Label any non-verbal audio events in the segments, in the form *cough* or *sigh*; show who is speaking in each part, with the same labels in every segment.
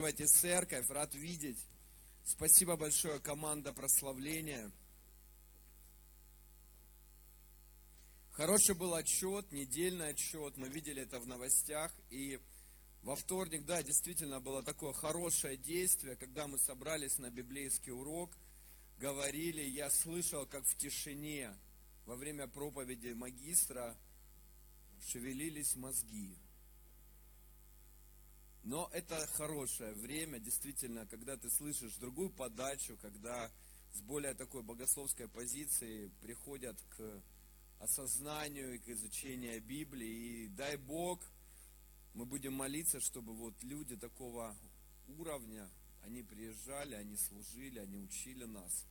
Speaker 1: Давайте церковь, рад видеть. Спасибо большое, команда прославления. Хороший был отчет, недельный отчет. Мы видели это в новостях. И во вторник, да, действительно было такое хорошее действие, когда мы собрались на библейский урок, говорили, я слышал, как в тишине во время проповеди магистра шевелились мозги. Но это хорошее время, действительно, когда ты слышишь другую подачу, когда с более такой богословской позиции приходят к осознанию и к изучению Библии. И дай Бог, мы будем молиться, чтобы вот люди такого уровня, они приезжали, они служили, они учили нас.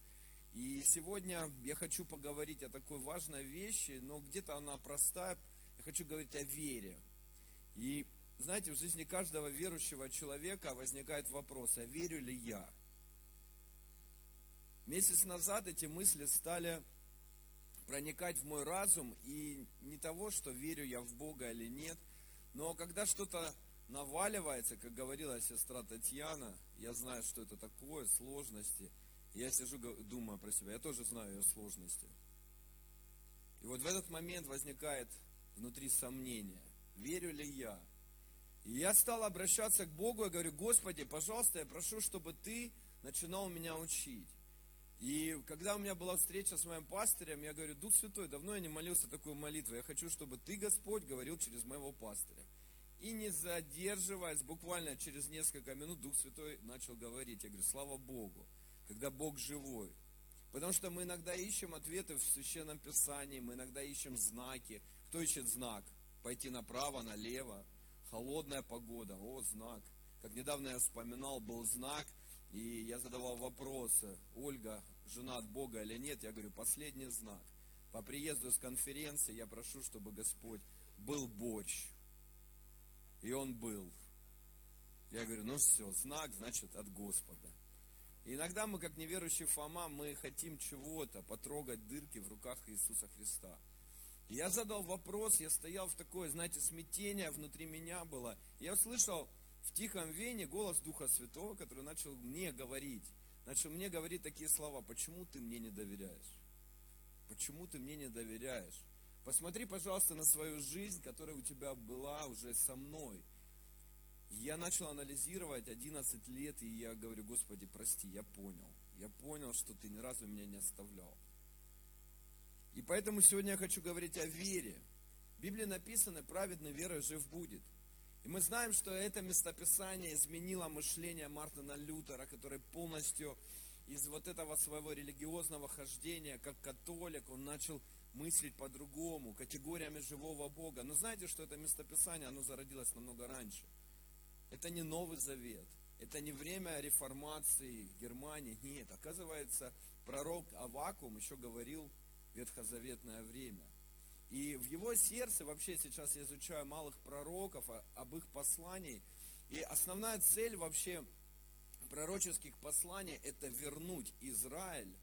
Speaker 1: И сегодня я хочу поговорить о такой важной вещи, но где-то она простая. Я хочу говорить о вере. И знаете, в жизни каждого верующего человека возникает вопрос, а верю ли я? Месяц назад эти мысли стали проникать в мой разум, и не того, что верю я в Бога или нет, но когда что-то наваливается, как говорила сестра Татьяна, я знаю, что это такое, сложности, я сижу, думаю про себя, я тоже знаю ее сложности. И вот в этот момент возникает внутри сомнение, верю ли я, и я стал обращаться к Богу и говорю, Господи, пожалуйста, я прошу, чтобы Ты начинал меня учить. И когда у меня была встреча с моим пастырем, я говорю, Дух Святой, давно я не молился такую молитву, я хочу, чтобы Ты, Господь, говорил через моего пастыря. И не задерживаясь, буквально через несколько минут Дух Святой начал говорить. Я говорю, слава Богу, когда Бог живой. Потому что мы иногда ищем ответы в Священном Писании, мы иногда ищем знаки. Кто ищет знак? Пойти направо, налево холодная погода, о, знак. Как недавно я вспоминал, был знак, и я задавал вопросы, Ольга, жена от Бога или нет, я говорю, последний знак. По приезду с конференции я прошу, чтобы Господь был борщ. И он был. Я говорю, ну все, знак, значит, от Господа. И иногда мы, как неверующий Фома, мы хотим чего-то, потрогать дырки в руках Иисуса Христа – я задал вопрос, я стоял в такое, знаете, смятение внутри меня было. Я услышал в тихом вене голос Духа Святого, который начал мне говорить. Начал мне говорить такие слова, почему ты мне не доверяешь? Почему ты мне не доверяешь? Посмотри, пожалуйста, на свою жизнь, которая у тебя была уже со мной. Я начал анализировать 11 лет, и я говорю, Господи, прости, я понял. Я понял, что ты ни разу меня не оставлял. И поэтому сегодня я хочу говорить о вере. В Библии написано, праведный верой жив будет. И мы знаем, что это местописание изменило мышление Мартина Лютера, который полностью из вот этого своего религиозного хождения, как католик, он начал мыслить по-другому, категориями живого Бога. Но знаете, что это местописание, оно зародилось намного раньше. Это не Новый Завет, это не время реформации Германии, нет. Оказывается, пророк Авакум еще говорил ветхозаветное время. И в его сердце, вообще сейчас я изучаю малых пророков, об их послании, и основная цель вообще пророческих посланий – это вернуть Израиль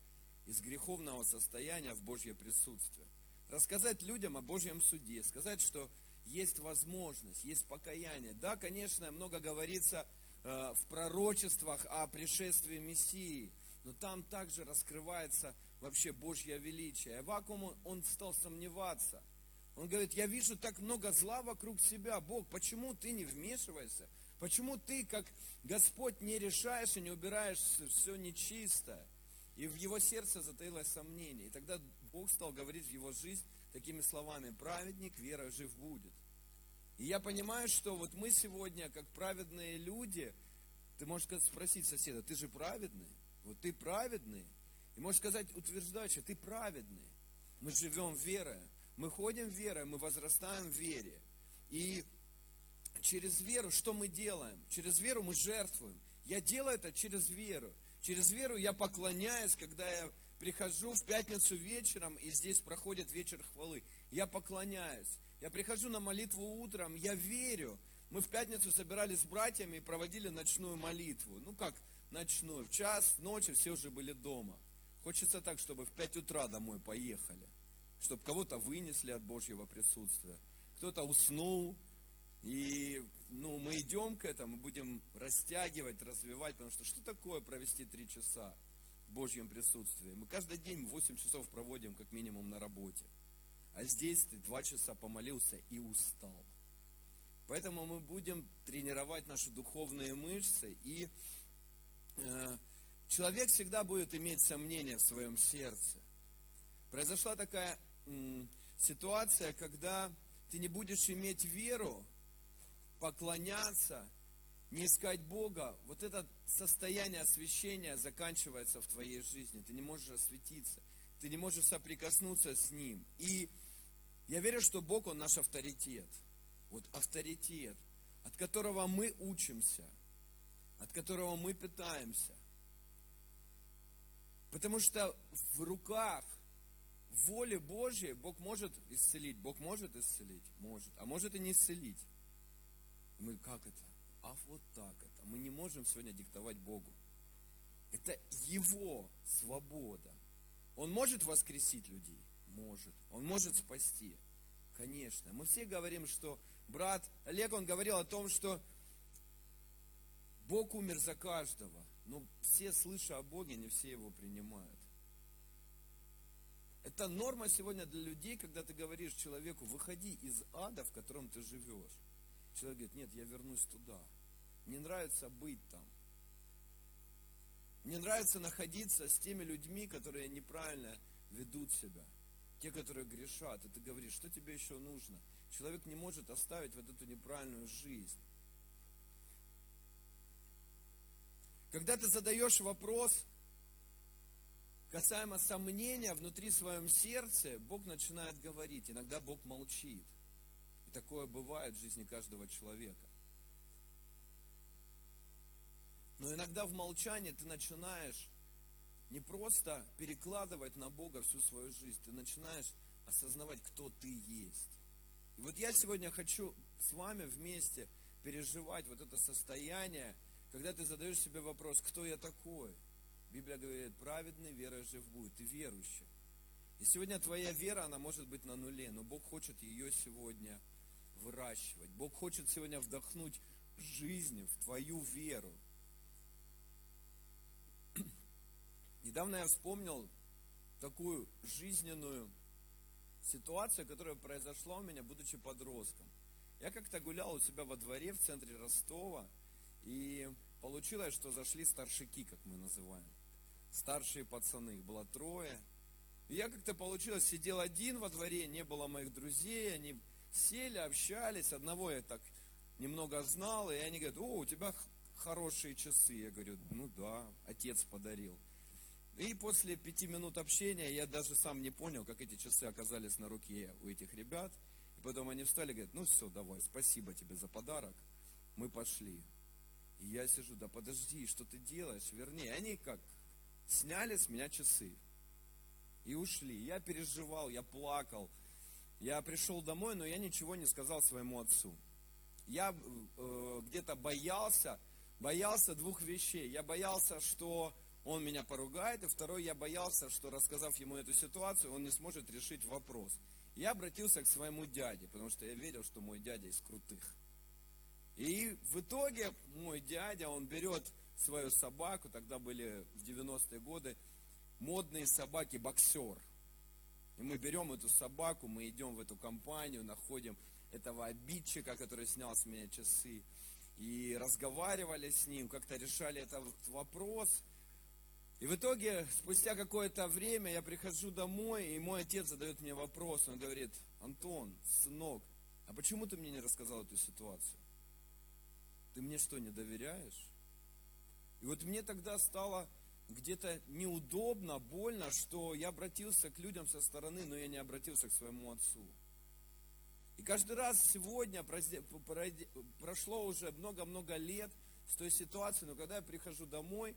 Speaker 1: из греховного состояния в Божье присутствие. Рассказать людям о Божьем суде, сказать, что есть возможность, есть покаяние. Да, конечно, много говорится э, в пророчествах о пришествии Мессии, но там также раскрывается вообще Божье величие. Авакум, он стал сомневаться. Он говорит, я вижу так много зла вокруг себя. Бог, почему ты не вмешиваешься? Почему ты, как Господь, не решаешь и не убираешь все нечистое? И в его сердце затаилось сомнение. И тогда Бог стал говорить в его жизнь такими словами, праведник верой жив будет. И я понимаю, что вот мы сегодня, как праведные люди, ты можешь спросить соседа, ты же праведный? Вот ты праведный? И можешь сказать, утверждать, что ты праведный. Мы живем верой. Мы ходим верой, мы возрастаем в вере. И через веру что мы делаем? Через веру мы жертвуем. Я делаю это через веру. Через веру я поклоняюсь, когда я прихожу в пятницу вечером, и здесь проходит вечер хвалы. Я поклоняюсь. Я прихожу на молитву утром, я верю. Мы в пятницу собирались с братьями и проводили ночную молитву. Ну как ночную? В час ночи все уже были дома. Хочется так, чтобы в 5 утра домой поехали, чтобы кого-то вынесли от Божьего присутствия. Кто-то уснул, И ну, мы идем к этому, будем растягивать, развивать, потому что что такое провести три часа в Божьем присутствии? Мы каждый день 8 часов проводим как минимум на работе. А здесь ты два часа помолился и устал. Поэтому мы будем тренировать наши духовные мышцы. И э, человек всегда будет иметь сомнения в своем сердце. Произошла такая ситуация, когда ты не будешь иметь веру, поклоняться, не искать Бога, вот это состояние освящения заканчивается в твоей жизни. Ты не можешь осветиться, ты не можешь соприкоснуться с Ним. И я верю, что Бог, Он наш авторитет. Вот авторитет, от которого мы учимся, от которого мы питаемся. Потому что в руках воли Божьей Бог может исцелить. Бог может исцелить? Может. А может и не исцелить. Мы как это? А вот так это. Мы не можем сегодня диктовать Богу. Это Его свобода. Он может воскресить людей? Может. Он может спасти? Конечно. Мы все говорим, что брат Олег, он говорил о том, что Бог умер за каждого. Но все, слыша о Боге, не все его принимают. Это норма сегодня для людей, когда ты говоришь человеку, выходи из ада, в котором ты живешь. Человек говорит, нет, я вернусь туда. Мне нравится быть там. Мне нравится находиться с теми людьми, которые неправильно ведут себя. Те, которые грешат. И ты говоришь, что тебе еще нужно? Человек не может оставить вот эту неправильную жизнь. Когда ты задаешь вопрос касаемо сомнения внутри своем сердце, Бог начинает говорить. Иногда Бог молчит такое бывает в жизни каждого человека. Но иногда в молчании ты начинаешь не просто перекладывать на Бога всю свою жизнь, ты начинаешь осознавать, кто ты есть. И вот я сегодня хочу с вами вместе переживать вот это состояние, когда ты задаешь себе вопрос, кто я такой? Библия говорит, праведный верой жив будет, ты верующий. И сегодня твоя вера, она может быть на нуле, но Бог хочет ее сегодня выращивать. Бог хочет сегодня вдохнуть жизнь в твою веру. *clears throat* Недавно я вспомнил такую жизненную ситуацию, которая произошла у меня, будучи подростком. Я как-то гулял у себя во дворе в центре Ростова, и получилось, что зашли старшики, как мы называем. Старшие пацаны, их было трое. И я как-то получилось, сидел один во дворе, не было моих друзей, они сели, общались, одного я так немного знал, и они говорят, о, у тебя хорошие часы. Я говорю, ну да, отец подарил. И после пяти минут общения я даже сам не понял, как эти часы оказались на руке у этих ребят. И потом они встали и говорят, ну все, давай, спасибо тебе за подарок, мы пошли. И я сижу, да подожди, что ты делаешь? Вернее, они как, сняли с меня часы и ушли. Я переживал, я плакал, я пришел домой, но я ничего не сказал своему отцу. Я э, где-то боялся, боялся двух вещей. Я боялся, что он меня поругает, и второй, я боялся, что рассказав ему эту ситуацию, он не сможет решить вопрос. Я обратился к своему дяде, потому что я верил, что мой дядя из крутых. И в итоге мой дядя, он берет свою собаку, тогда были в 90-е годы модные собаки-боксер. И мы берем эту собаку, мы идем в эту компанию, находим этого обидчика, который снял с меня часы, и разговаривали с ним, как-то решали этот вопрос. И в итоге, спустя какое-то время, я прихожу домой, и мой отец задает мне вопрос. Он говорит, Антон, сынок, а почему ты мне не рассказал эту ситуацию? Ты мне что, не доверяешь? И вот мне тогда стало где-то неудобно, больно, что я обратился к людям со стороны, но я не обратился к своему отцу. И каждый раз сегодня прошло уже много-много лет с той ситуации, но когда я прихожу домой,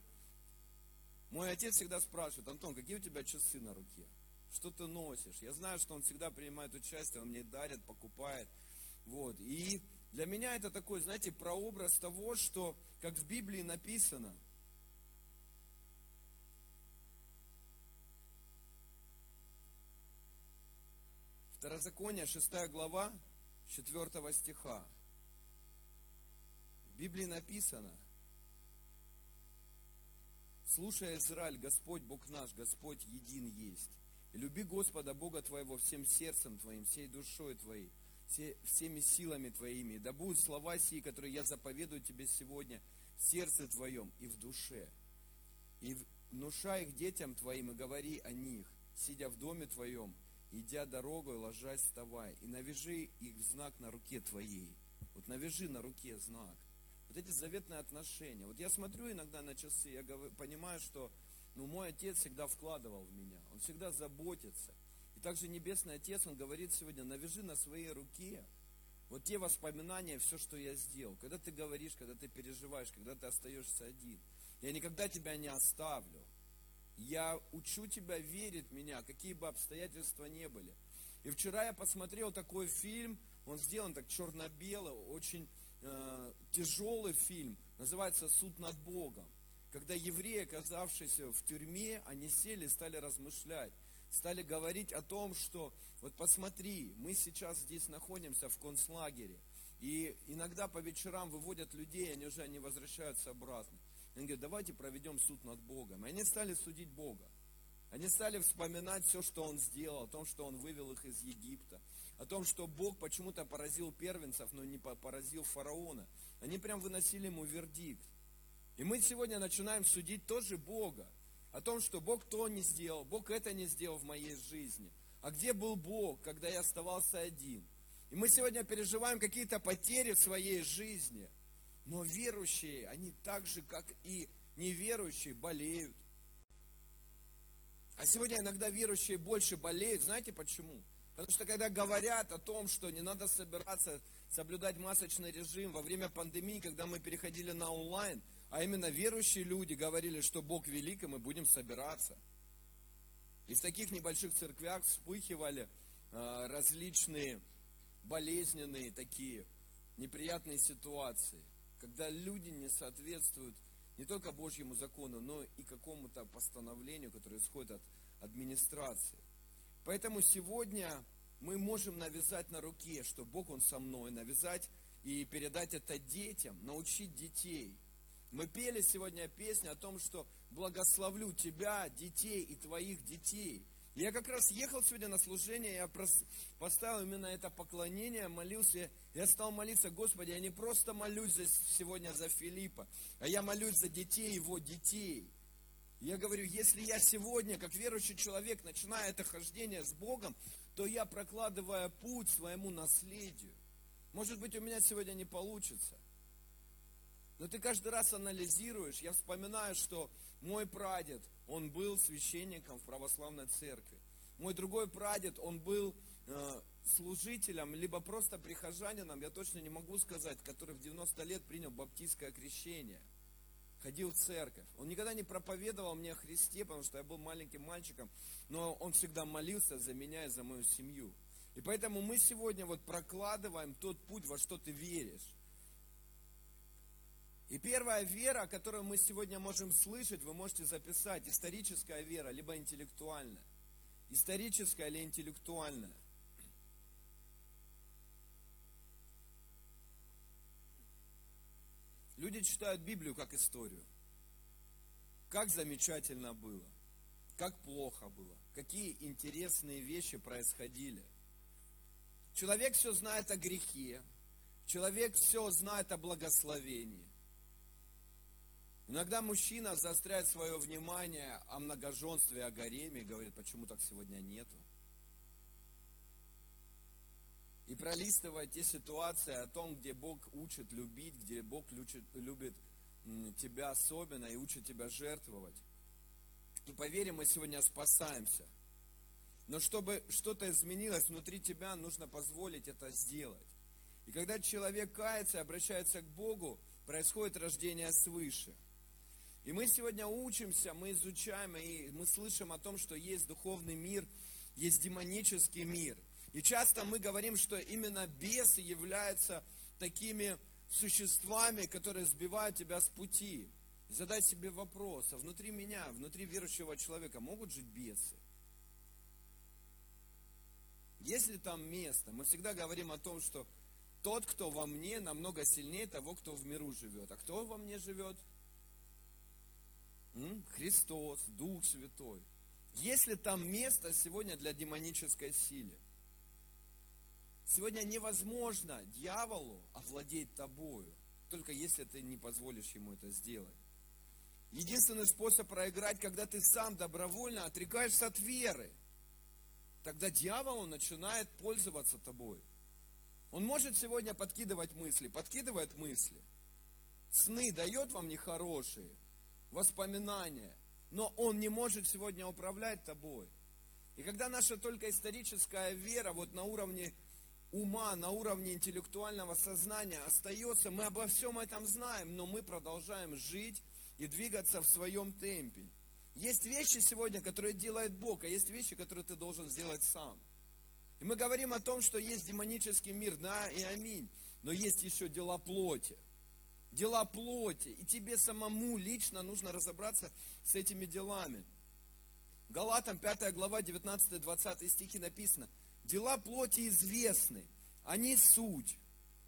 Speaker 1: мой отец всегда спрашивает, Антон, какие у тебя часы на руке? Что ты носишь? Я знаю, что он всегда принимает участие, он мне дарит, покупает. Вот. И для меня это такой, знаете, прообраз того, что, как в Библии написано – Второзаконие, 6 глава, 4 стиха. В Библии написано, слушай, Израиль, Господь Бог наш, Господь един есть. И люби Господа Бога твоего всем сердцем твоим, всей душой твоей, все, всеми силами твоими. Да будут слова сии, которые я заповедую тебе сегодня, в сердце твоем и в душе. И внушай их детям твоим и говори о них, сидя в доме твоем, идя дорогой, ложась, вставай. И навяжи их знак на руке твоей. Вот навяжи на руке знак. Вот эти заветные отношения. Вот я смотрю иногда на часы, я понимаю, что ну, мой отец всегда вкладывал в меня. Он всегда заботится. И также Небесный Отец, Он говорит сегодня, навяжи на своей руке вот те воспоминания, все, что я сделал. Когда ты говоришь, когда ты переживаешь, когда ты остаешься один. Я никогда тебя не оставлю. Я учу тебя верить в меня, какие бы обстоятельства ни были. И вчера я посмотрел такой фильм, он сделан так черно-белый, очень э, тяжелый фильм, называется «Суд над Богом». Когда евреи, оказавшиеся в тюрьме, они сели и стали размышлять, стали говорить о том, что вот посмотри, мы сейчас здесь находимся в концлагере, и иногда по вечерам выводят людей, они уже не возвращаются обратно. Они говорят, давайте проведем суд над Богом. И они стали судить Бога. Они стали вспоминать все, что Он сделал, о том, что Он вывел их из Египта, о том, что Бог почему-то поразил первенцев, но не поразил фараона. Они прям выносили ему вердикт. И мы сегодня начинаем судить тоже Бога. О том, что Бог то не сделал, Бог это не сделал в моей жизни. А где был Бог, когда я оставался один? И мы сегодня переживаем какие-то потери в своей жизни. Но верующие, они так же, как и неверующие, болеют. А сегодня иногда верующие больше болеют. Знаете почему? Потому что когда говорят о том, что не надо собираться, соблюдать масочный режим во время пандемии, когда мы переходили на онлайн, а именно верующие люди говорили, что Бог велик, и мы будем собираться. И в таких небольших церквях вспыхивали э, различные болезненные такие неприятные ситуации, когда люди не соответствуют не только Божьему закону, но и какому-то постановлению, которое исходит от администрации. Поэтому сегодня мы можем навязать на руке, что Бог, Он со мной, навязать и передать это детям, научить детей. Мы пели сегодня песню о том, что благословлю тебя, детей и твоих детей. Я как раз ехал сегодня на служение, я поставил именно это поклонение, молился. Я стал молиться, Господи, я не просто молюсь сегодня за Филиппа, а я молюсь за детей его детей. Я говорю, если я сегодня, как верующий человек, начинаю это хождение с Богом, то я прокладываю путь своему наследию. Может быть, у меня сегодня не получится. Но ты каждый раз анализируешь. Я вспоминаю, что мой прадед, он был священником в православной церкви. Мой другой прадед, он был э, служителем, либо просто прихожанином, я точно не могу сказать, который в 90 лет принял баптистское крещение – ходил в церковь. Он никогда не проповедовал мне о Христе, потому что я был маленьким мальчиком, но он всегда молился за меня и за мою семью. И поэтому мы сегодня вот прокладываем тот путь, во что ты веришь. И первая вера, которую мы сегодня можем слышать, вы можете записать, историческая вера, либо интеллектуальная. Историческая или интеллектуальная. Люди читают Библию как историю. Как замечательно было, как плохо было, какие интересные вещи происходили. Человек все знает о грехе, человек все знает о благословении. Иногда мужчина заостряет свое внимание о многоженстве, о гареме и говорит, почему так сегодня нету. и пролистывать те ситуации о том, где Бог учит любить, где Бог любит, любит тебя особенно и учит тебя жертвовать. И поверим, мы сегодня спасаемся. Но чтобы что-то изменилось внутри тебя, нужно позволить это сделать. И когда человек кается и обращается к Богу, происходит рождение свыше. И мы сегодня учимся, мы изучаем, и мы слышим о том, что есть духовный мир, есть демонический мир – и часто мы говорим, что именно бесы являются такими существами, которые сбивают тебя с пути. Задай себе вопрос, а внутри меня, внутри верующего человека могут жить бесы? Есть ли там место? Мы всегда говорим о том, что тот, кто во мне, намного сильнее того, кто в миру живет. А кто во мне живет? Христос, Дух Святой. Есть ли там место сегодня для демонической силы? Сегодня невозможно дьяволу овладеть тобою, только если ты не позволишь ему это сделать. Единственный способ проиграть, когда ты сам добровольно отрекаешься от веры. Тогда дьявол начинает пользоваться тобой. Он может сегодня подкидывать мысли, подкидывает мысли. Сны дает вам нехорошие, воспоминания, но он не может сегодня управлять тобой. И когда наша только историческая вера вот на уровне ума, на уровне интеллектуального сознания остается, мы обо всем этом знаем, но мы продолжаем жить и двигаться в своем темпе. Есть вещи сегодня, которые делает Бог, а есть вещи, которые ты должен сделать сам. И мы говорим о том, что есть демонический мир, да и аминь. Но есть еще дела плоти. Дела плоти. И тебе самому лично нужно разобраться с этими делами. Галатам 5 глава 19-20 стихи написано. Дела плоти известны. Они суть.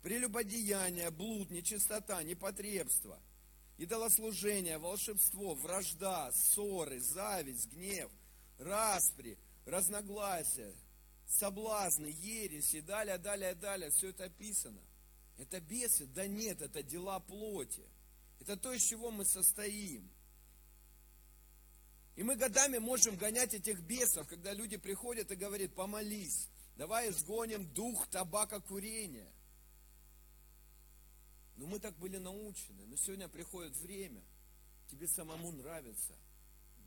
Speaker 1: Прелюбодеяние, блуд, нечистота, непотребство, идолослужение, волшебство, вражда, ссоры, зависть, гнев, распри, разногласия, соблазны, ереси, далее, далее, далее, все это описано. Это бесы? Да нет, это дела плоти. Это то, из чего мы состоим. И мы годами можем гонять этих бесов, когда люди приходят и говорят, помолись, давай изгоним дух табака курения. Но мы так были научены. Но сегодня приходит время, тебе самому нравится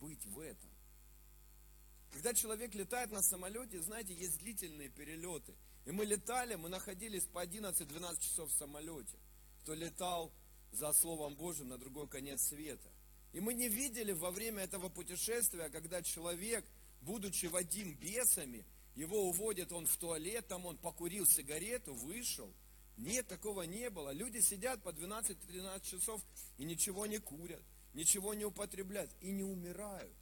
Speaker 1: быть в этом. Когда человек летает на самолете, знаете, есть длительные перелеты. И мы летали, мы находились по 11-12 часов в самолете. Кто летал за Словом Божьим на другой конец света. И мы не видели во время этого путешествия, когда человек, будучи водим бесами, его уводит он в туалет, там он покурил сигарету, вышел. Нет, такого не было. Люди сидят по 12-13 часов и ничего не курят, ничего не употребляют и не умирают.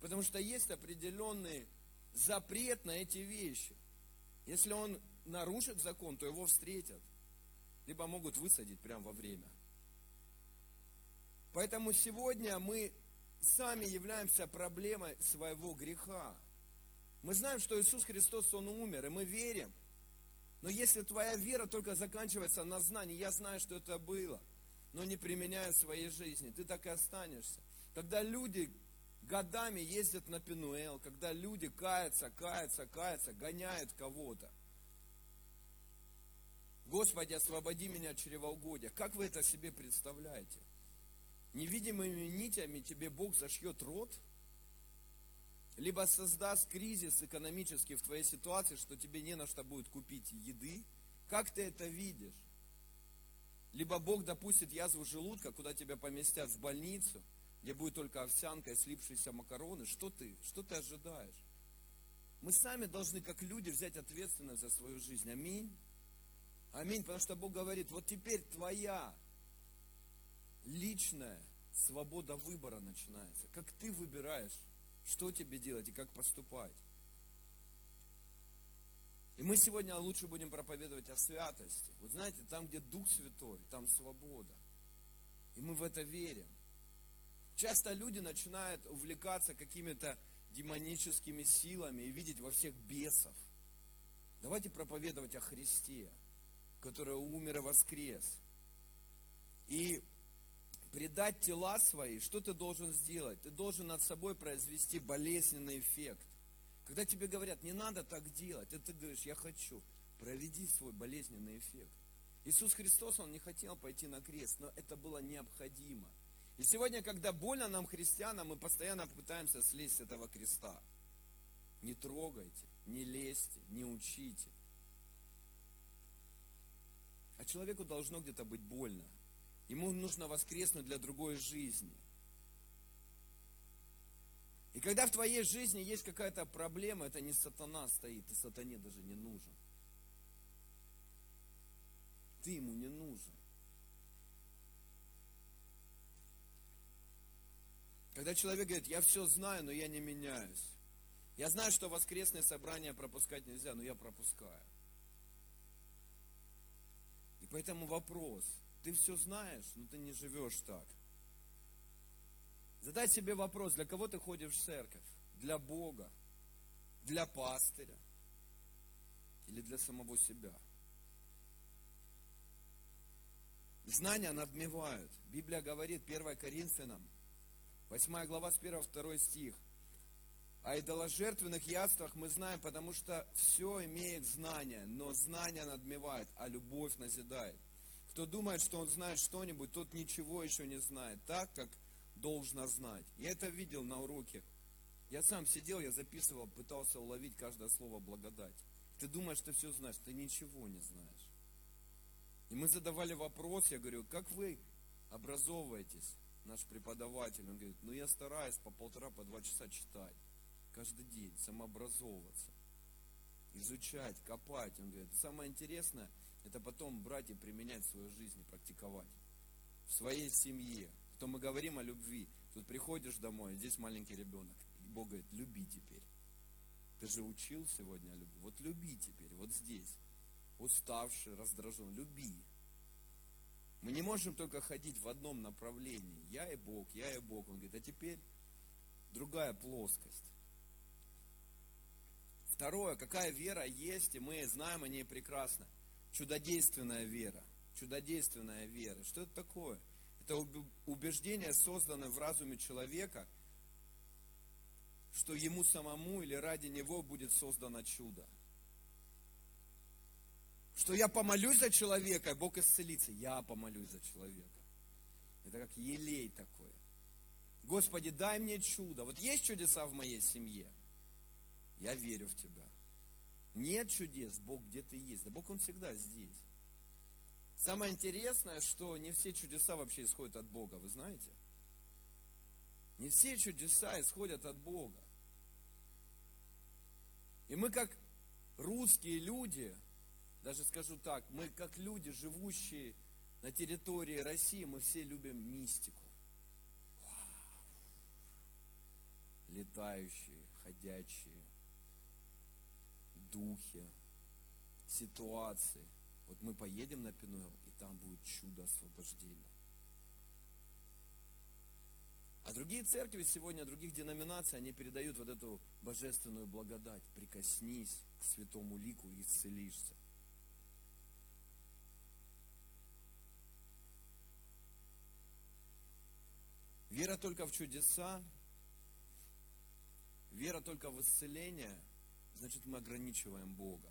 Speaker 1: Потому что есть определенный запрет на эти вещи. Если он нарушит закон, то его встретят. Либо могут высадить прямо во время. Поэтому сегодня мы сами являемся проблемой своего греха. Мы знаем, что Иисус Христос, Он умер, и мы верим. Но если твоя вера только заканчивается на знании, я знаю, что это было, но не применяя в своей жизни, ты так и останешься. Когда люди годами ездят на Пенуэл, когда люди каются, каются, каются, гоняют кого-то. Господи, освободи меня от чревоугодия. Как вы это себе представляете? Невидимыми нитями тебе Бог зашьет рот? Либо создаст кризис экономический в твоей ситуации, что тебе не на что будет купить еды? Как ты это видишь? Либо Бог допустит язву желудка, куда тебя поместят в больницу – где будет только овсянка и слипшиеся макароны, что ты, что ты ожидаешь? Мы сами должны, как люди, взять ответственность за свою жизнь. Аминь. Аминь, потому что Бог говорит, вот теперь твоя личная свобода выбора начинается. Как ты выбираешь, что тебе делать и как поступать. И мы сегодня лучше будем проповедовать о святости. Вот знаете, там, где Дух Святой, там свобода. И мы в это верим. Часто люди начинают увлекаться какими-то демоническими силами и видеть во всех бесов. Давайте проповедовать о Христе, который умер и воскрес. И предать тела свои, что ты должен сделать? Ты должен над собой произвести болезненный эффект. Когда тебе говорят, не надо так делать, а ты говоришь, я хочу, проведи свой болезненный эффект. Иисус Христос, Он не хотел пойти на крест, но это было необходимо. И сегодня, когда больно нам, христианам, мы постоянно пытаемся слезть с этого креста. Не трогайте, не лезьте, не учите. А человеку должно где-то быть больно. Ему нужно воскреснуть для другой жизни. И когда в твоей жизни есть какая-то проблема, это не сатана стоит, и сатане даже не нужен. Ты ему не нужен. Когда человек говорит, я все знаю, но я не меняюсь. Я знаю, что воскресное собрание пропускать нельзя, но я пропускаю. поэтому вопрос, ты все знаешь, но ты не живешь так. Задай себе вопрос, для кого ты ходишь в церковь? Для Бога? Для пастыря? Или для самого себя? Знания надмевают. Библия говорит, 1 Коринфянам, 8 глава с 1-2 стих. О идоложертвенных яствах мы знаем, потому что все имеет знание, но знание надмевает, а любовь назидает. Кто думает, что он знает что-нибудь, тот ничего еще не знает, так как должно знать. Я это видел на уроке. Я сам сидел, я записывал, пытался уловить каждое слово благодать. Ты думаешь, ты все знаешь, ты ничего не знаешь. И мы задавали вопрос, я говорю, как вы образовываетесь? Наш преподаватель, он говорит, ну я стараюсь по полтора, по два часа читать каждый день, самообразовываться, изучать, копать. Он говорит, самое интересное, это потом брать и применять в своей жизни, практиковать. В своей семье. То мы говорим о любви. Тут приходишь домой, здесь маленький ребенок. И Бог говорит, люби теперь. Ты же учил сегодня о любви. Вот люби теперь, вот здесь. Уставший, раздражен, люби. Мы не можем только ходить в одном направлении. Я и Бог, я и Бог. Он говорит, а теперь другая плоскость. Второе, какая вера есть, и мы знаем о ней прекрасно. Чудодейственная вера. Чудодейственная вера. Что это такое? Это убеждение, созданное в разуме человека, что ему самому или ради него будет создано чудо. Что я помолюсь за человека, и Бог исцелится. Я помолюсь за человека. Это как елей такой. Господи, дай мне чудо. Вот есть чудеса в моей семье – я верю в тебя. Нет чудес, Бог где ты есть. Да Бог Он всегда здесь. Самое интересное, что не все чудеса вообще исходят от Бога, вы знаете? Не все чудеса исходят от Бога. И мы как русские люди, даже скажу так, мы как люди, живущие на территории России, мы все любим мистику. Летающие, ходячие, духе, ситуации. Вот мы поедем на Пинуэл, и там будет чудо освобождения. А другие церкви сегодня, других деноминаций, они передают вот эту божественную благодать. Прикоснись к святому лику и исцелишься. Вера только в чудеса, вера только в исцеление – значит мы ограничиваем Бога.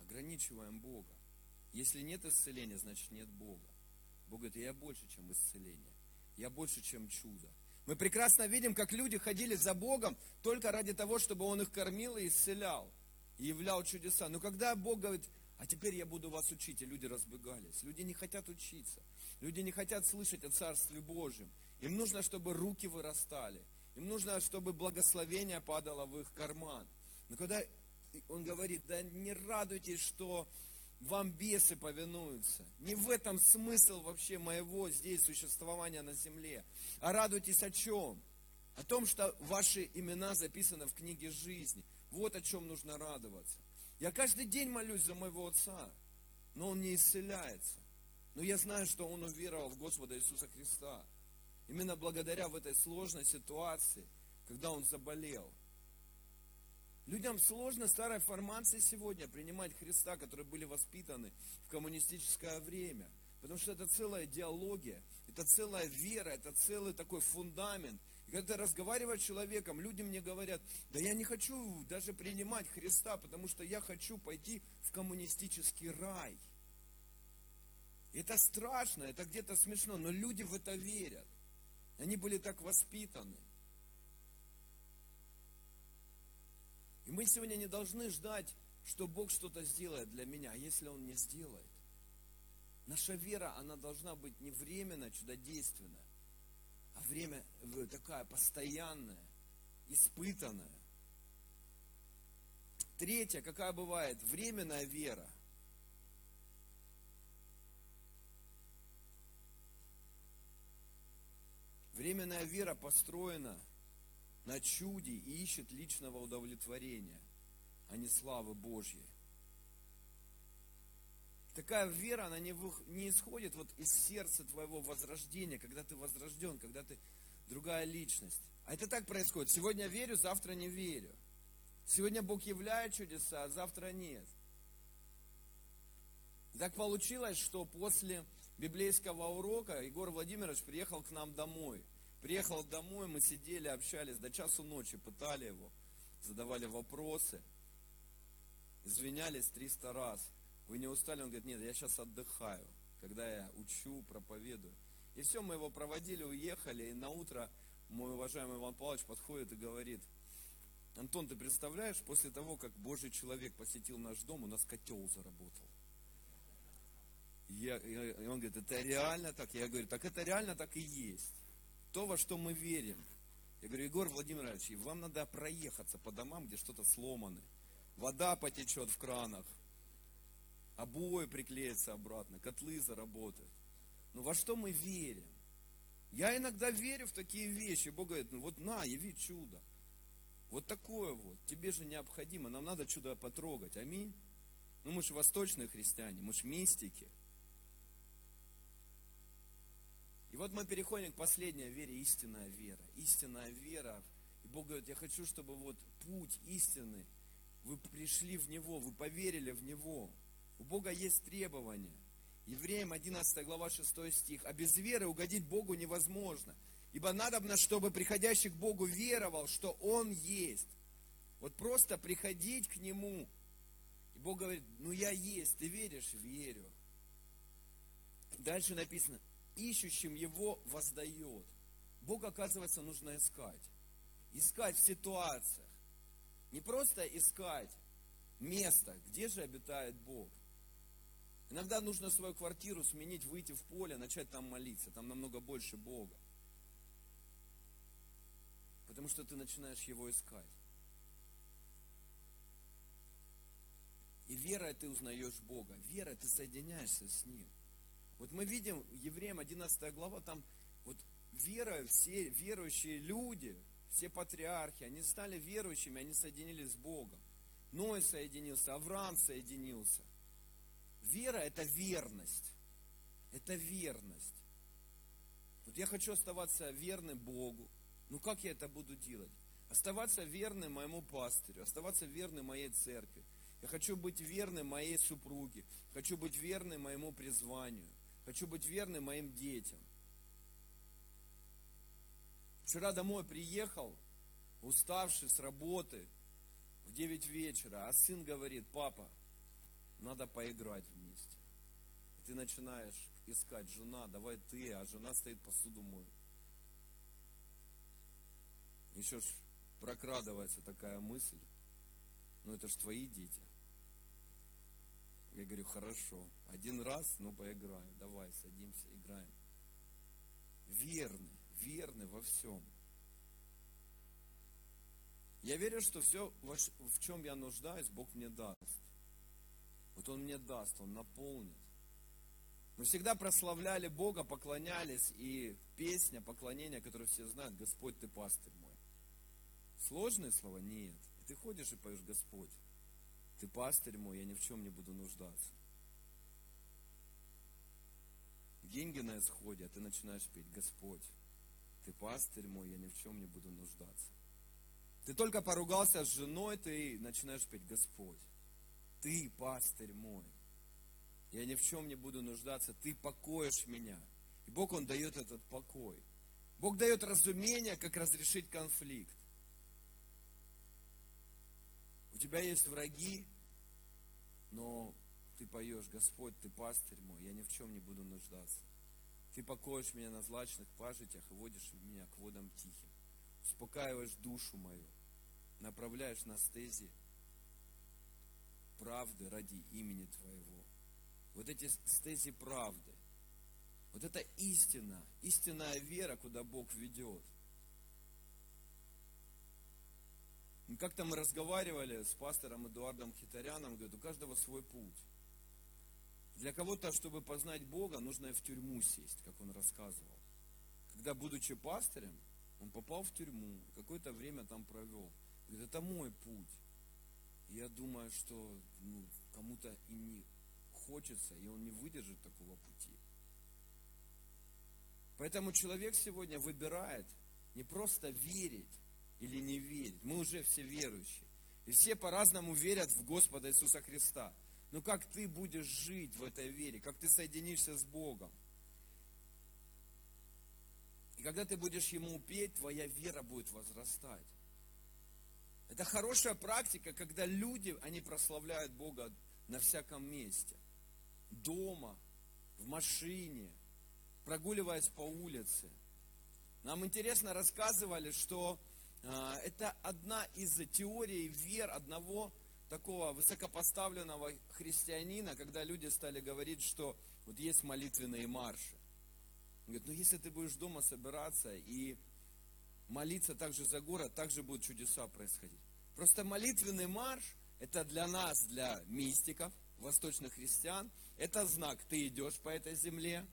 Speaker 1: Ограничиваем Бога. Если нет исцеления, значит нет Бога. Бог говорит, я больше, чем исцеление. Я больше, чем чудо. Мы прекрасно видим, как люди ходили за Богом только ради того, чтобы Он их кормил и исцелял, и являл чудеса. Но когда Бог говорит, а теперь я буду вас учить, и люди разбегались. Люди не хотят учиться. Люди не хотят слышать о Царстве Божьем. Им нужно, чтобы руки вырастали. Им нужно, чтобы благословение падало в их карман. Но когда он говорит, да не радуйтесь, что вам бесы повинуются. Не в этом смысл вообще моего здесь существования на земле. А радуйтесь о чем? О том, что ваши имена записаны в книге жизни. Вот о чем нужно радоваться. Я каждый день молюсь за моего отца, но он не исцеляется. Но я знаю, что он уверовал в Господа Иисуса Христа. Именно благодаря в этой сложной ситуации, когда он заболел – Людям сложно старой формации сегодня принимать Христа, которые были воспитаны в коммунистическое время. Потому что это целая идеология, это целая вера, это целый такой фундамент. И когда ты разговариваешь с человеком, люди мне говорят, да я не хочу даже принимать Христа, потому что я хочу пойти в коммунистический рай. Это страшно, это где-то смешно, но люди в это верят. Они были так воспитаны. И мы сегодня не должны ждать, что Бог что-то сделает для меня, если Он не сделает. Наша вера, она должна быть не временно чудодейственная, а время такая постоянная, испытанная. Третье, какая бывает? Временная вера. Временная вера построена на чуде и ищет личного удовлетворения, а не славы Божьей. Такая вера, она не, вы, не исходит вот из сердца твоего возрождения, когда ты возрожден, когда ты другая личность. А это так происходит. Сегодня верю, завтра не верю. Сегодня Бог являет чудеса, а завтра нет. И так получилось, что после библейского урока Егор Владимирович приехал к нам домой. Приехал домой, мы сидели, общались до часу ночи, пытали его, задавали вопросы, извинялись 300 раз. Вы не устали? Он говорит, нет, я сейчас отдыхаю, когда я учу, проповедую. И все, мы его проводили, уехали, и на утро мой уважаемый Иван Павлович подходит и говорит, Антон, ты представляешь, после того, как Божий человек посетил наш дом, у нас котел заработал. Я, и он говорит, это реально так? Я говорю, так это реально так и есть. То, во что мы верим. Я говорю, Егор Владимирович, вам надо проехаться по домам, где что-то сломано. Вода потечет в кранах, обои приклеятся обратно, котлы заработают. Но во что мы верим? Я иногда верю в такие вещи. Бог говорит, ну вот на, яви чудо. Вот такое вот. Тебе же необходимо. Нам надо чудо потрогать. Аминь. Ну мы же восточные христиане, мы же мистики. И вот мы переходим к последней вере, истинная вера. Истинная вера. И Бог говорит, я хочу, чтобы вот путь истины, вы пришли в Него, вы поверили в Него. У Бога есть требования. Евреям 11 глава 6 стих. А без веры угодить Богу невозможно. Ибо надобно, чтобы приходящий к Богу веровал, что Он есть. Вот просто приходить к Нему. И Бог говорит, ну я есть, ты веришь? Верю. Дальше написано, ищущим Его воздает. Бог, оказывается, нужно искать. Искать в ситуациях. Не просто искать место, где же обитает Бог. Иногда нужно свою квартиру сменить, выйти в поле, начать там молиться. Там намного больше Бога. Потому что ты начинаешь Его искать. И верой ты узнаешь Бога. Верой ты соединяешься с Ним. Вот мы видим, Евреям 11 глава, там вот вера, все верующие люди, все патриархи, они стали верующими, они соединились с Богом. Ной соединился, Авраам соединился. Вера – это верность. Это верность. Вот я хочу оставаться верным Богу. Ну как я это буду делать? Оставаться верным моему пастырю, оставаться верным моей церкви. Я хочу быть верным моей супруге, хочу быть верным моему призванию, хочу быть верным моим детям. Вчера домой приехал, уставший с работы, в 9 вечера, а сын говорит, папа, надо поиграть вместе. И ты начинаешь искать, жена, давай ты, а жена стоит посуду моет. Еще ж прокрадывается такая мысль, ну это ж твои дети. Я говорю, хорошо, один раз, ну поиграем, давай, садимся, играем. Верны, верны во всем. Я верю, что все, в чем я нуждаюсь, Бог мне даст. Вот Он мне даст, Он наполнит. Мы всегда прославляли Бога, поклонялись, и песня, поклонение, которую все знают, Господь, Ты пастырь мой. Сложные слова? Нет. Ты ходишь и поешь, Господь, Ты пастырь мой, я ни в чем не буду нуждаться. Деньги на исходе, а ты начинаешь петь, Господь, Ты пастырь мой, я ни в чем не буду нуждаться. Ты только поругался с женой, ты начинаешь петь, Господь, ты пастырь мой. Я ни в чем не буду нуждаться, ты покоишь меня. И Бог, Он дает этот покой. Бог дает разумение, как разрешить конфликт. У тебя есть враги, но ты поешь, Господь, ты пастырь мой, я ни в чем не буду нуждаться. Ты покоишь меня на злачных пажитях и водишь меня к водам тихим. Успокаиваешь душу мою, направляешь на стези правды ради имени Твоего. Вот эти стези правды. Вот это истина, истинная вера, куда Бог ведет. И как-то мы разговаривали с пастором Эдуардом Хитаряном, говорит, у каждого свой путь. Для кого-то, чтобы познать Бога, нужно в тюрьму сесть, как он рассказывал. Когда, будучи пастырем, он попал в тюрьму, какое-то время там провел. Говорит, это мой путь. И я думаю, что ну, кому-то и не захочется, и он не выдержит такого пути. Поэтому человек сегодня выбирает не просто верить или не верить. Мы уже все верующие. И все по-разному верят в Господа Иисуса Христа. Но как ты будешь жить в этой вере, как ты соединишься с Богом. И когда ты будешь Ему петь, твоя вера будет возрастать. Это хорошая практика, когда люди, они прославляют Бога на всяком месте. Дома, в машине, прогуливаясь по улице. Нам интересно рассказывали, что это одна из теорий вер одного такого высокопоставленного христианина, когда люди стали говорить, что вот есть молитвенные марши. Он говорит, ну если ты будешь дома собираться и молиться также за город, также будут чудеса происходить. Просто молитвенный марш – это для нас, для мистиков, восточных христиан, это знак, ты идешь по этой земле.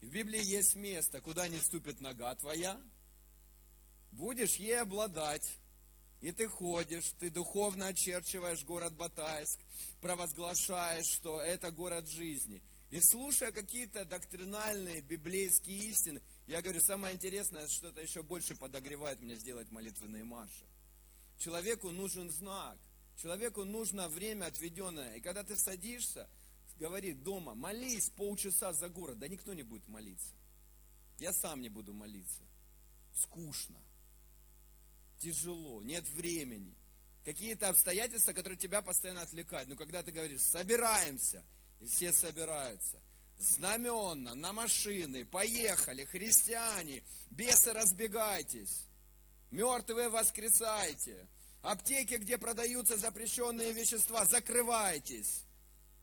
Speaker 1: В Библии есть место, куда не ступит нога твоя, будешь ей обладать. И ты ходишь, ты духовно очерчиваешь город Батайск, провозглашаешь, что это город жизни. И слушая какие-то доктринальные библейские истины, я говорю, самое интересное, что-то еще больше подогревает меня сделать молитвенные марши. Человеку нужен знак, человеку нужно время отведенное. И когда ты садишься, говори дома, молись полчаса за город, да никто не будет молиться. Я сам не буду молиться. Скучно тяжело, нет времени, какие-то обстоятельства, которые тебя постоянно отвлекают. Но когда ты говоришь, собираемся, и все собираются, знаменно, на машины, поехали, христиане, бесы разбегайтесь, мертвые воскресайте, аптеки, где продаются запрещенные вещества, закрывайтесь,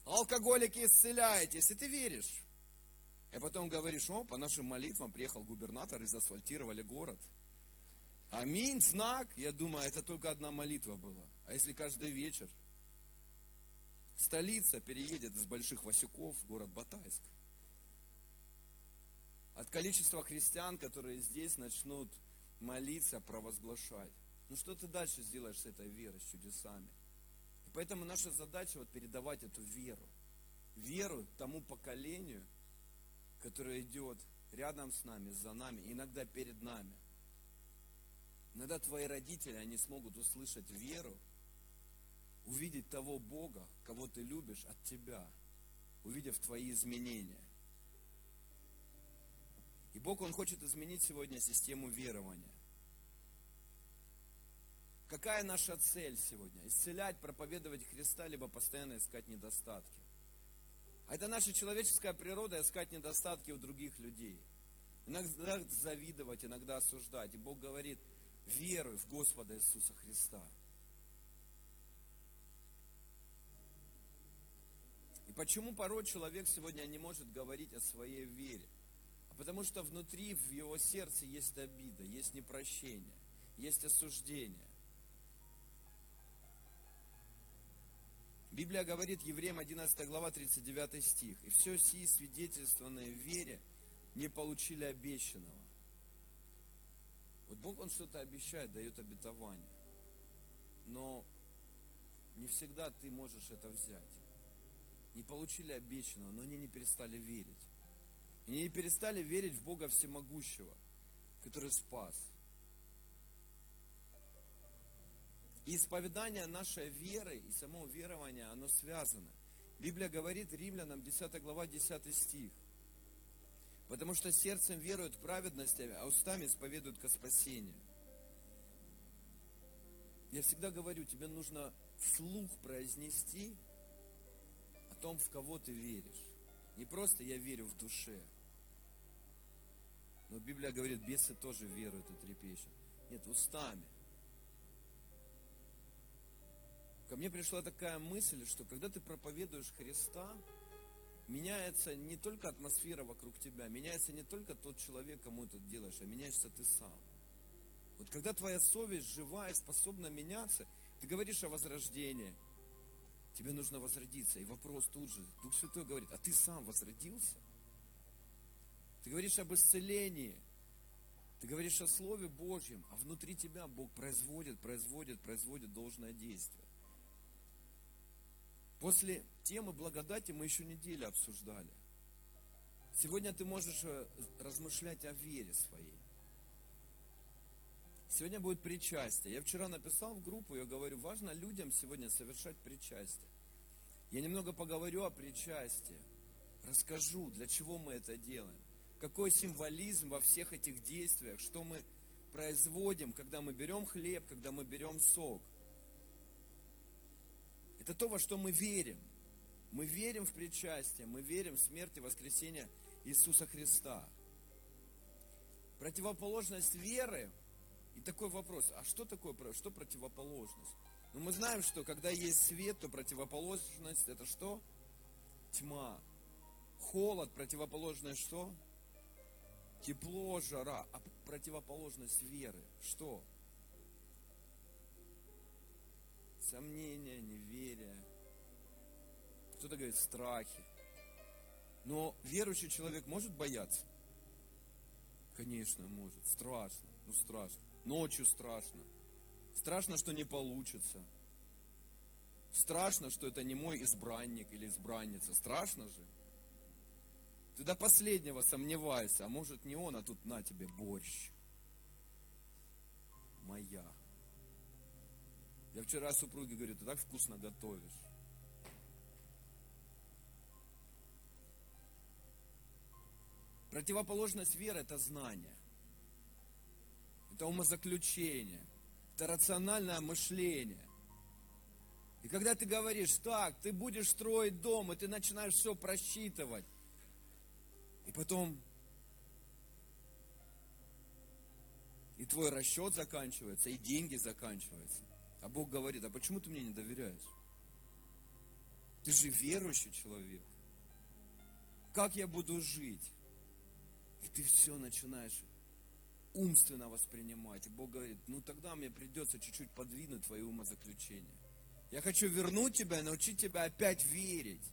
Speaker 1: алкоголики исцеляйтесь, и ты веришь. И потом говоришь, о, по нашим молитвам приехал губернатор и заасфальтировали город – Аминь, знак. Я думаю, это только одна молитва была. А если каждый вечер? Столица переедет из Больших Васюков в город Батайск. От количества христиан, которые здесь начнут молиться, провозглашать. Ну что ты дальше сделаешь с этой верой, с чудесами? И поэтому наша задача вот передавать эту веру. Веру тому поколению, которое идет рядом с нами, за нами, иногда перед нами. Иногда твои родители, они смогут услышать веру, увидеть того Бога, кого ты любишь от тебя, увидев твои изменения. И Бог, Он хочет изменить сегодня систему верования. Какая наша цель сегодня? Исцелять, проповедовать Христа, либо постоянно искать недостатки. А это наша человеческая природа искать недостатки у других людей. Иногда завидовать, иногда осуждать. И Бог говорит – веруй в Господа Иисуса Христа. И почему порой человек сегодня не может говорить о своей вере? А потому что внутри, в его сердце есть обида, есть непрощение, есть осуждение. Библия говорит, Евреям 11 глава 39 стих, «И все сии свидетельствованные в вере не получили обещанного, вот Бог, Он что-то обещает, дает обетование. Но не всегда ты можешь это взять. Не получили обещанного, но они не перестали верить. И не перестали верить в Бога Всемогущего, который спас. И исповедание нашей веры и само верование, оно связано. Библия говорит римлянам, 10 глава, 10 стих. Потому что сердцем веруют в праведность, а устами исповедуют ко спасению. Я всегда говорю, тебе нужно вслух произнести о том, в кого ты веришь. Не просто я верю в душе. Но Библия говорит, бесы тоже веруют и трепещут. Нет, устами. Ко мне пришла такая мысль, что когда ты проповедуешь Христа, меняется не только атмосфера вокруг тебя, меняется не только тот человек, кому ты делаешь, а меняешься ты сам. Вот когда твоя совесть живая, способна меняться, ты говоришь о возрождении, тебе нужно возродиться. И вопрос тут же, Дух Святой говорит, а ты сам возродился? Ты говоришь об исцелении, ты говоришь о Слове Божьем, а внутри тебя Бог производит, производит, производит должное действие. После темы благодати мы еще неделю обсуждали. Сегодня ты можешь э, размышлять о вере своей. Сегодня будет причастие. Я вчера написал в группу, я говорю, важно людям сегодня совершать причастие. Я немного поговорю о причастии. Расскажу, для чего мы это делаем. Какой символизм во всех этих действиях, что мы производим, когда мы берем хлеб, когда мы берем сок. Это то, во что мы верим. Мы верим в причастие, мы верим в смерть и воскресение Иисуса Христа. Противоположность веры и такой вопрос, а что такое, что противоположность? Ну, мы знаем, что когда есть свет, то противоположность это что? Тьма. Холод, противоположность что? Тепло, жара. А противоположность веры что? Сомнения, неверие. Кто-то говорит страхи. Но верующий человек может бояться? Конечно, может. Страшно. Ну, страшно. Ночью страшно. Страшно, что не получится. Страшно, что это не мой избранник или избранница. Страшно же. Ты до последнего сомневаешься, а может не он, а тут на тебе борщ. Моя. Я вчера супруге говорю, ты так вкусно готовишь. Противоположность веры – это знание. Это умозаключение. Это рациональное мышление. И когда ты говоришь, так, ты будешь строить дом, и ты начинаешь все просчитывать, и потом и твой расчет заканчивается, и деньги заканчиваются. А Бог говорит, а почему ты мне не доверяешь? Ты же верующий человек. Как я буду жить? И ты все начинаешь умственно воспринимать. И Бог говорит, ну тогда мне придется чуть-чуть подвинуть твои умозаключения. Я хочу вернуть тебя и научить тебя опять верить.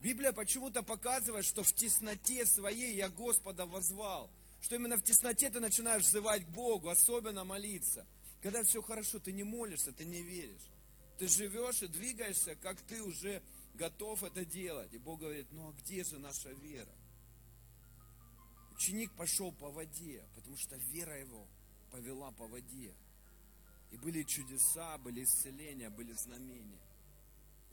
Speaker 1: Библия почему-то показывает, что в тесноте своей я Господа возвал. Что именно в тесноте ты начинаешь взывать к Богу, особенно молиться. Когда все хорошо, ты не молишься, ты не веришь. Ты живешь и двигаешься, как ты уже готов это делать. И Бог говорит, ну а где же наша вера? Ученик пошел по воде, потому что вера его повела по воде. И были чудеса, были исцеления, были знамения.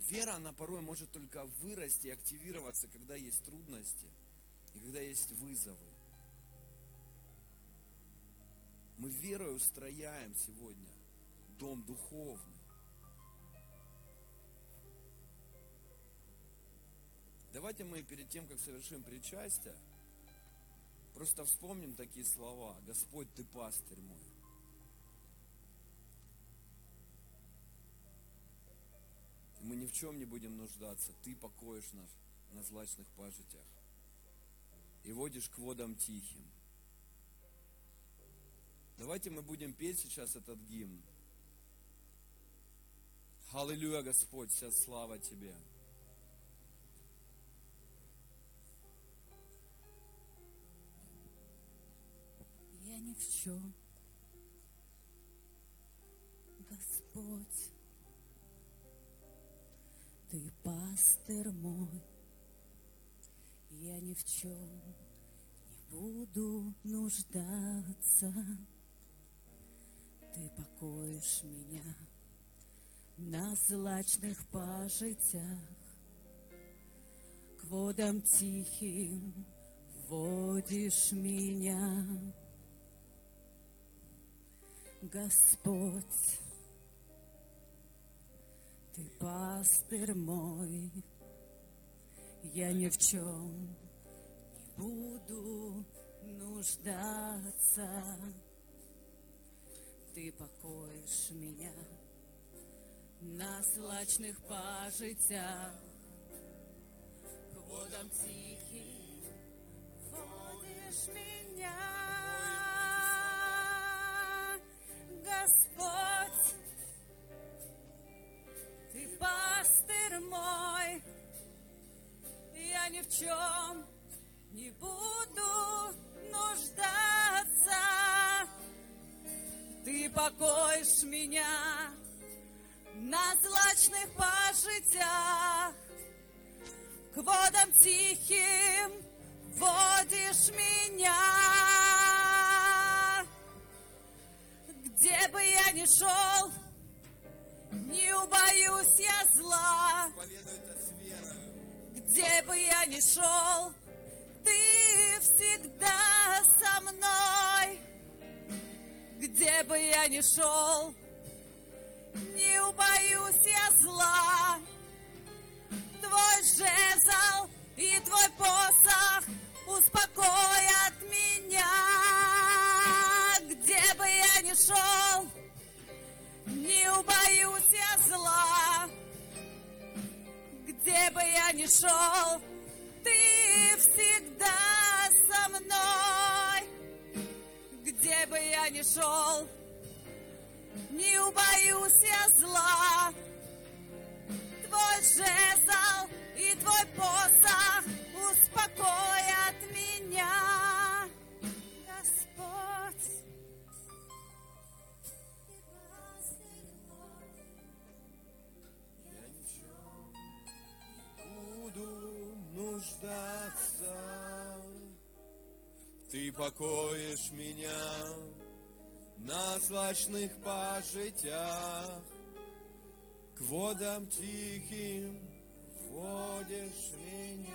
Speaker 1: Вера, она порой может только вырасти и активироваться, когда есть трудности и когда есть вызовы. Мы верой устрояем сегодня дом духовный. Давайте мы перед тем, как совершим причастие, Просто вспомним такие слова. Господь, Ты пастырь мой. И мы ни в чем не будем нуждаться. Ты покоишь нас на злачных пажитях и водишь к водам тихим. Давайте мы будем петь сейчас этот гимн. Аллилуйя, Господь, вся слава Тебе.
Speaker 2: ни в чем. Господь, Ты пастырь мой, я ни в чем не буду нуждаться. Ты покоишь меня на злачных пажитях, к водам тихим водишь меня. Господь, Ты пастырь мой, я ни в чем не буду нуждаться. Ты покоишь меня на злачных пажитях, к водам тихим водишь меня. Господь, Ты пастырь мой, я ни в чем не буду нуждаться. Ты покоишь меня на злачних пажитях, к водам тихим водишь меня. Где бы я ни шел, не убоюсь я зла. Где бы я ни шел, ты всегда со мной. Где бы я ни шел, не убоюсь я зла. Твой жезл и твой посох успокоят меня. Где бы я ни шел, не убоюсь я зла. Где бы я ни шел, ты всегда бы я ни шел, не убоюсь я зла. Твой жезл и твой посох успокоят меня, Господь.
Speaker 1: Я ни в чем буду нуждаться. Ты покоишь меня на злачных пажитях, к водам тихим водишь меня.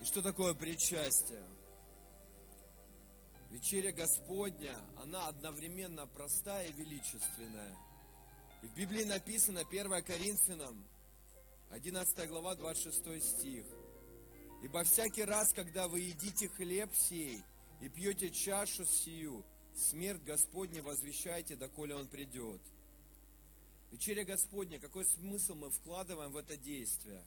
Speaker 1: И что такое причастие? Вечеря Господня, она одновременно простая и величественная. И в Библии написано 1 Коринфянам, 11 глава, 26 стих. Ибо всякий раз, когда вы едите хлеб сей и пьете чашу сию, смерть Господня возвещайте, доколе Он придет. Вечеря Господня, какой смысл мы вкладываем в это действие?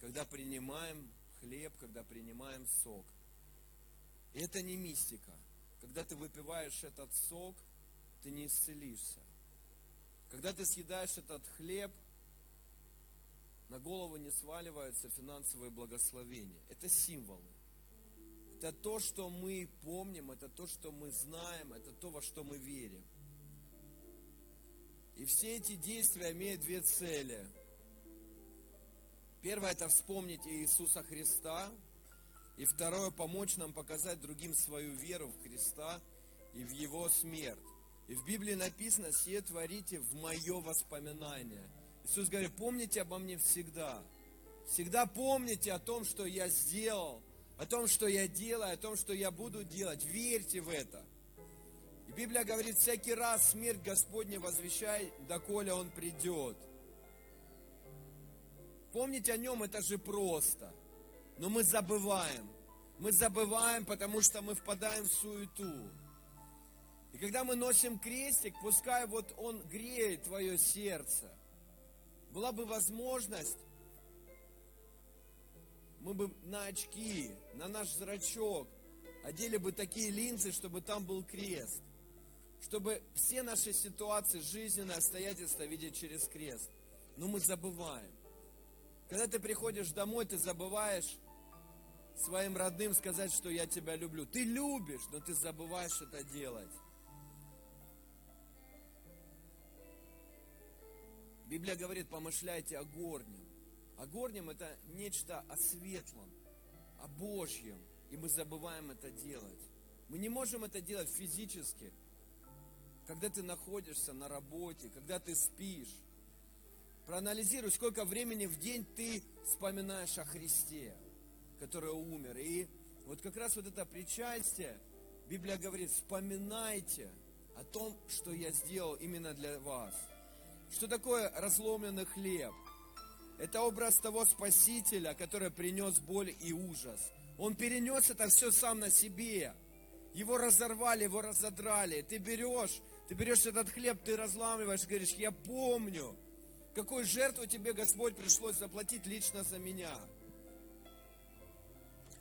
Speaker 1: Когда принимаем хлеб, когда принимаем сок. И это не мистика. Когда ты выпиваешь этот сок, ты не исцелишься. Когда ты съедаешь этот хлеб, на голову не сваливаются финансовые благословения. Это символы. Это то, что мы помним, это то, что мы знаем, это то, во что мы верим. И все эти действия имеют две цели. Первое – это вспомнить Иисуса Христа. И второе – помочь нам показать другим свою веру в Христа и в Его смерть. И в Библии написано, «Сие творите в мое воспоминание». Иисус говорит, помните обо мне всегда. Всегда помните о том, что я сделал, о том, что я делаю, о том, что я буду делать. Верьте в это. И Библия говорит, всякий раз смерть Господня возвещай, доколе Он придет. Помнить о Нем это же просто. Но мы забываем. Мы забываем, потому что мы впадаем в суету. И когда мы носим крестик, пускай вот он греет твое сердце. Была бы возможность, мы бы на очки, на наш зрачок одели бы такие линзы, чтобы там был крест. Чтобы все наши ситуации, жизненные обстоятельства видеть через крест. Но мы забываем. Когда ты приходишь домой, ты забываешь своим родным сказать, что я тебя люблю. Ты любишь, но ты забываешь это делать. Библия говорит, помышляйте о горнем. О горнем это нечто о светлом, о Божьем. И мы забываем это делать. Мы не можем это делать физически. Когда ты находишься на работе, когда ты спишь. Проанализируй, сколько времени в день ты вспоминаешь о Христе, который умер. И вот как раз вот это причастие, Библия говорит, вспоминайте о том, что я сделал именно для вас. Что такое разломленный хлеб? Это образ того Спасителя, который принес боль и ужас. Он перенес это все сам на себе. Его разорвали, его разодрали. Ты берешь, ты берешь этот хлеб, ты разламываешь, говоришь, я помню, какую жертву тебе Господь пришлось заплатить лично за меня.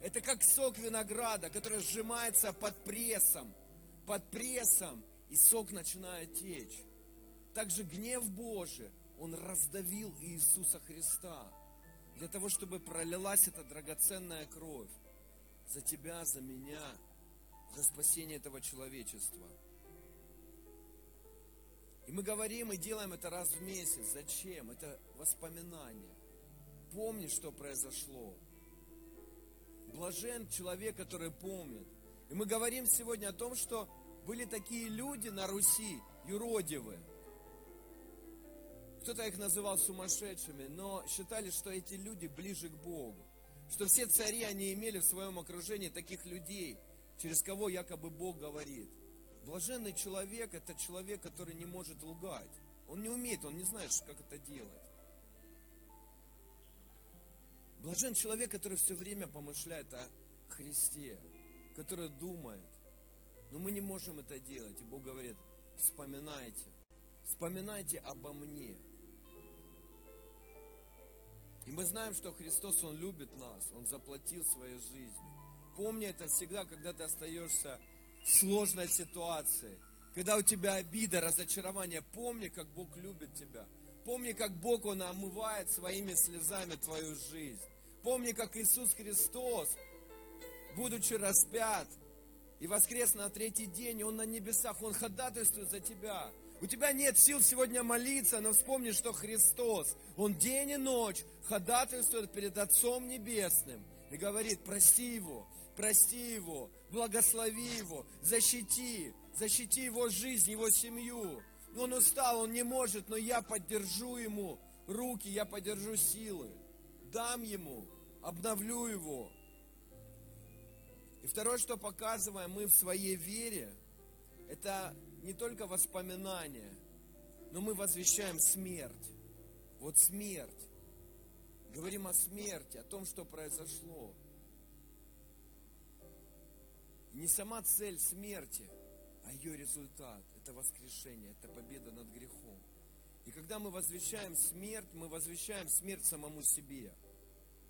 Speaker 1: Это как сок винограда, который сжимается под прессом, под прессом, и сок начинает течь. Также гнев Божий, он раздавил Иисуса Христа для того, чтобы пролилась эта драгоценная кровь за тебя, за меня, за спасение этого человечества. И мы говорим и делаем это раз в месяц. Зачем? Это воспоминание. Помни, что произошло. Блажен человек, который помнит. И мы говорим сегодня о том, что были такие люди на Руси, юродивые. Кто-то их называл сумасшедшими, но считали, что эти люди ближе к Богу. Что все цари, они имели в своем окружении таких людей, через кого якобы Бог говорит. Блаженный человек – это человек, который не может лгать. Он не умеет, он не знает, как это делать. Блажен человек, который все время помышляет о Христе, который думает. Но мы не можем это делать. И Бог говорит, вспоминайте, вспоминайте обо мне. И мы знаем, что Христос, Он любит нас, Он заплатил своей жизнью. Помни это всегда, когда ты остаешься в сложной ситуации, когда у тебя обида, разочарование. Помни, как Бог любит тебя. Помни, как Бог, Он омывает своими слезами твою жизнь. Помни, как Иисус Христос, будучи распят и воскрес на третий день, Он на небесах, Он ходатайствует за тебя. У тебя нет сил сегодня молиться, но вспомни, что Христос, Он день и ночь ходатайствует перед Отцом Небесным и говорит, прости Его, прости Его, благослови Его, защити, защити Его жизнь, Его семью. Он устал, Он не может, но я поддержу Ему руки, я поддержу силы, дам Ему, обновлю Его. И второе, что показываем мы в своей вере, это не только воспоминания, но мы возвещаем смерть. Вот смерть. Говорим о смерти, о том, что произошло. Не сама цель смерти, а ее результат. Это воскрешение, это победа над грехом. И когда мы возвещаем смерть, мы возвещаем смерть самому себе.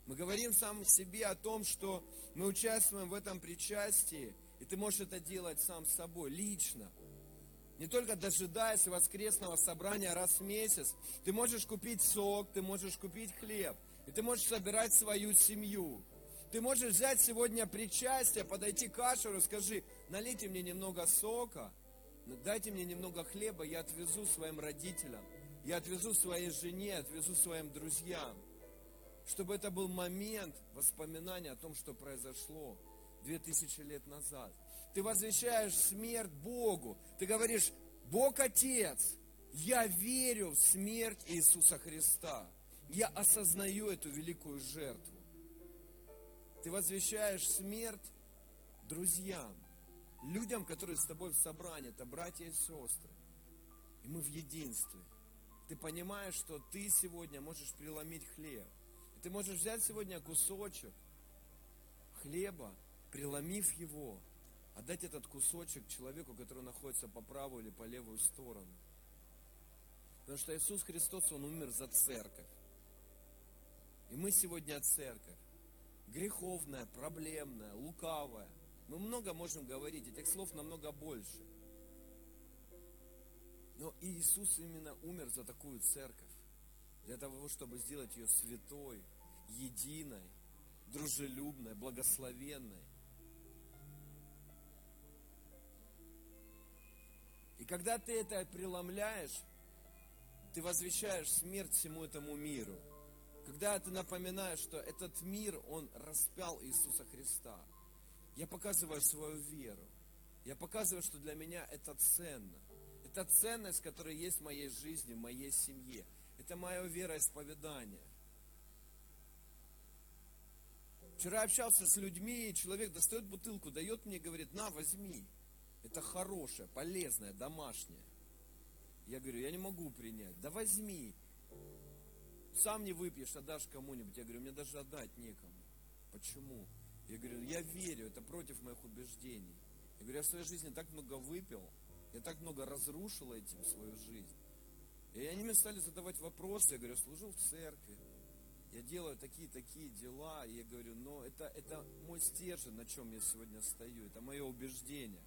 Speaker 1: Мы говорим сам себе о том, что мы участвуем в этом причастии, и ты можешь это делать сам с собой, лично. Не только дожидаясь воскресного собрания раз в месяц, ты можешь купить сок, ты можешь купить хлеб, и ты можешь собирать свою семью. Ты можешь взять сегодня причастие, подойти к Ашеру, скажи, налейте мне немного сока, дайте мне немного хлеба, я отвезу своим родителям, я отвезу своей жене, отвезу своим друзьям. Чтобы это был момент воспоминания о том, что произошло две тысячи лет назад – ты возвещаешь смерть Богу. Ты говоришь, Бог Отец, я верю в смерть Иисуса Христа. Я осознаю эту великую жертву. Ты возвещаешь смерть друзьям, людям, которые с тобой в собрании, это братья и сестры. И мы в единстве. Ты понимаешь, что ты сегодня можешь преломить хлеб. Ты можешь взять сегодня кусочек хлеба, преломив его, отдать этот кусочек человеку, который находится по правую или по левую сторону. Потому что Иисус Христос, Он умер за церковь. И мы сегодня церковь. Греховная, проблемная, лукавая. Мы много можем говорить, этих слов намного больше. Но Иисус именно умер за такую церковь. Для того, чтобы сделать ее святой, единой, дружелюбной, благословенной. Когда ты это преломляешь, ты возвещаешь смерть всему этому миру. Когда ты напоминаешь, что этот мир, он распял Иисуса Христа. Я показываю свою веру. Я показываю, что для меня это ценно. Это ценность, которая есть в моей жизни, в моей семье. Это мое вероисповедание. Вчера общался с людьми, человек достает бутылку, дает мне, говорит, на, возьми. Это хорошее, полезное, домашнее. Я говорю, я не могу принять. Да возьми. Сам не выпьешь, отдашь кому-нибудь. Я говорю, мне даже отдать некому. Почему? Я говорю, я верю, это против моих убеждений. Я говорю, я в своей жизни так много выпил, я так много разрушил этим свою жизнь. И они мне стали задавать вопросы. Я говорю, служу в церкви, я делаю такие-такие дела. И я говорю, но это, это мой стержень, на чем я сегодня стою, это мое убеждение.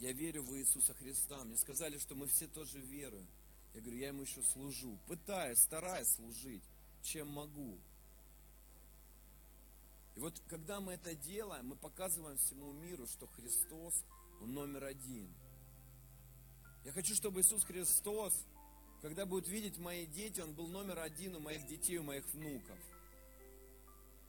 Speaker 1: Я верю в Иисуса Христа. Мне сказали, что мы все тоже веруем. Я говорю, я ему еще служу. Пытаюсь, стараюсь служить, чем могу. И вот когда мы это делаем, мы показываем всему миру, что Христос, Он номер один. Я хочу, чтобы Иисус Христос, когда будет видеть мои дети, Он был номер один у моих детей, у моих внуков.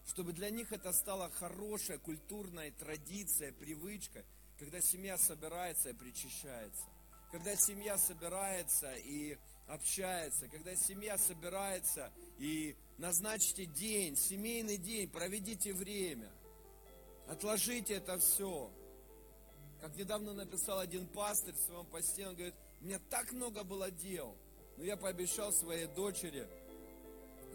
Speaker 1: Чтобы для них это стало хорошая культурная традиция, привычка, когда семья собирается и причащается. Когда семья собирается и общается, когда семья собирается и назначьте день, семейный день, проведите время. Отложите это все. Как недавно написал один пастырь в своем посте, он говорит, у меня так много было дел, но я пообещал своей дочери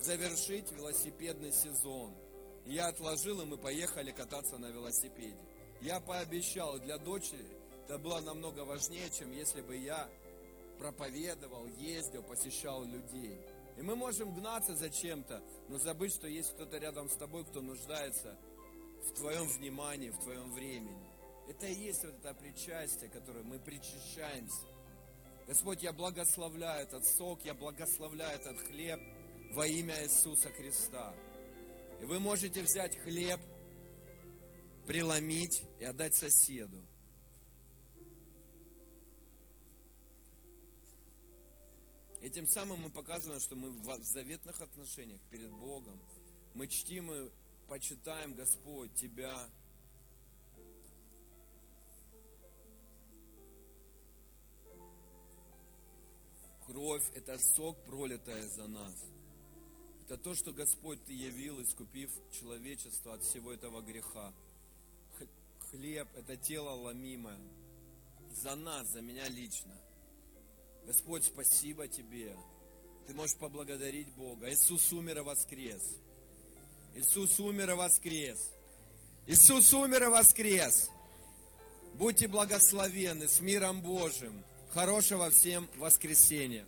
Speaker 1: завершить велосипедный сезон. Я отложил, и мы поехали кататься на велосипеде. Я пообещал, для дочери это было намного важнее, чем если бы я проповедовал, ездил, посещал людей. И мы можем гнаться за чем-то, но забыть, что есть кто-то рядом с тобой, кто нуждается в твоем внимании, в твоем времени. Это и есть вот это причастие, которое мы причащаемся. Господь, я благословляю этот сок, я благословляю этот хлеб во имя Иисуса Христа. И вы можете взять хлеб, преломить и отдать соседу. И тем самым мы показываем, что мы в заветных отношениях перед Богом. Мы чтим и почитаем, Господь, Тебя. Кровь – это сок, пролитая за нас. Это то, что Господь Ты явил, искупив человечество от всего этого греха. Хлеб – это тело ломимое. За нас, за меня лично. Господь, спасибо Тебе. Ты можешь поблагодарить Бога. Иисус умер и воскрес. Иисус умер и воскрес. Иисус умер и воскрес. Будьте благословенны с миром Божьим. Хорошего всем воскресенья.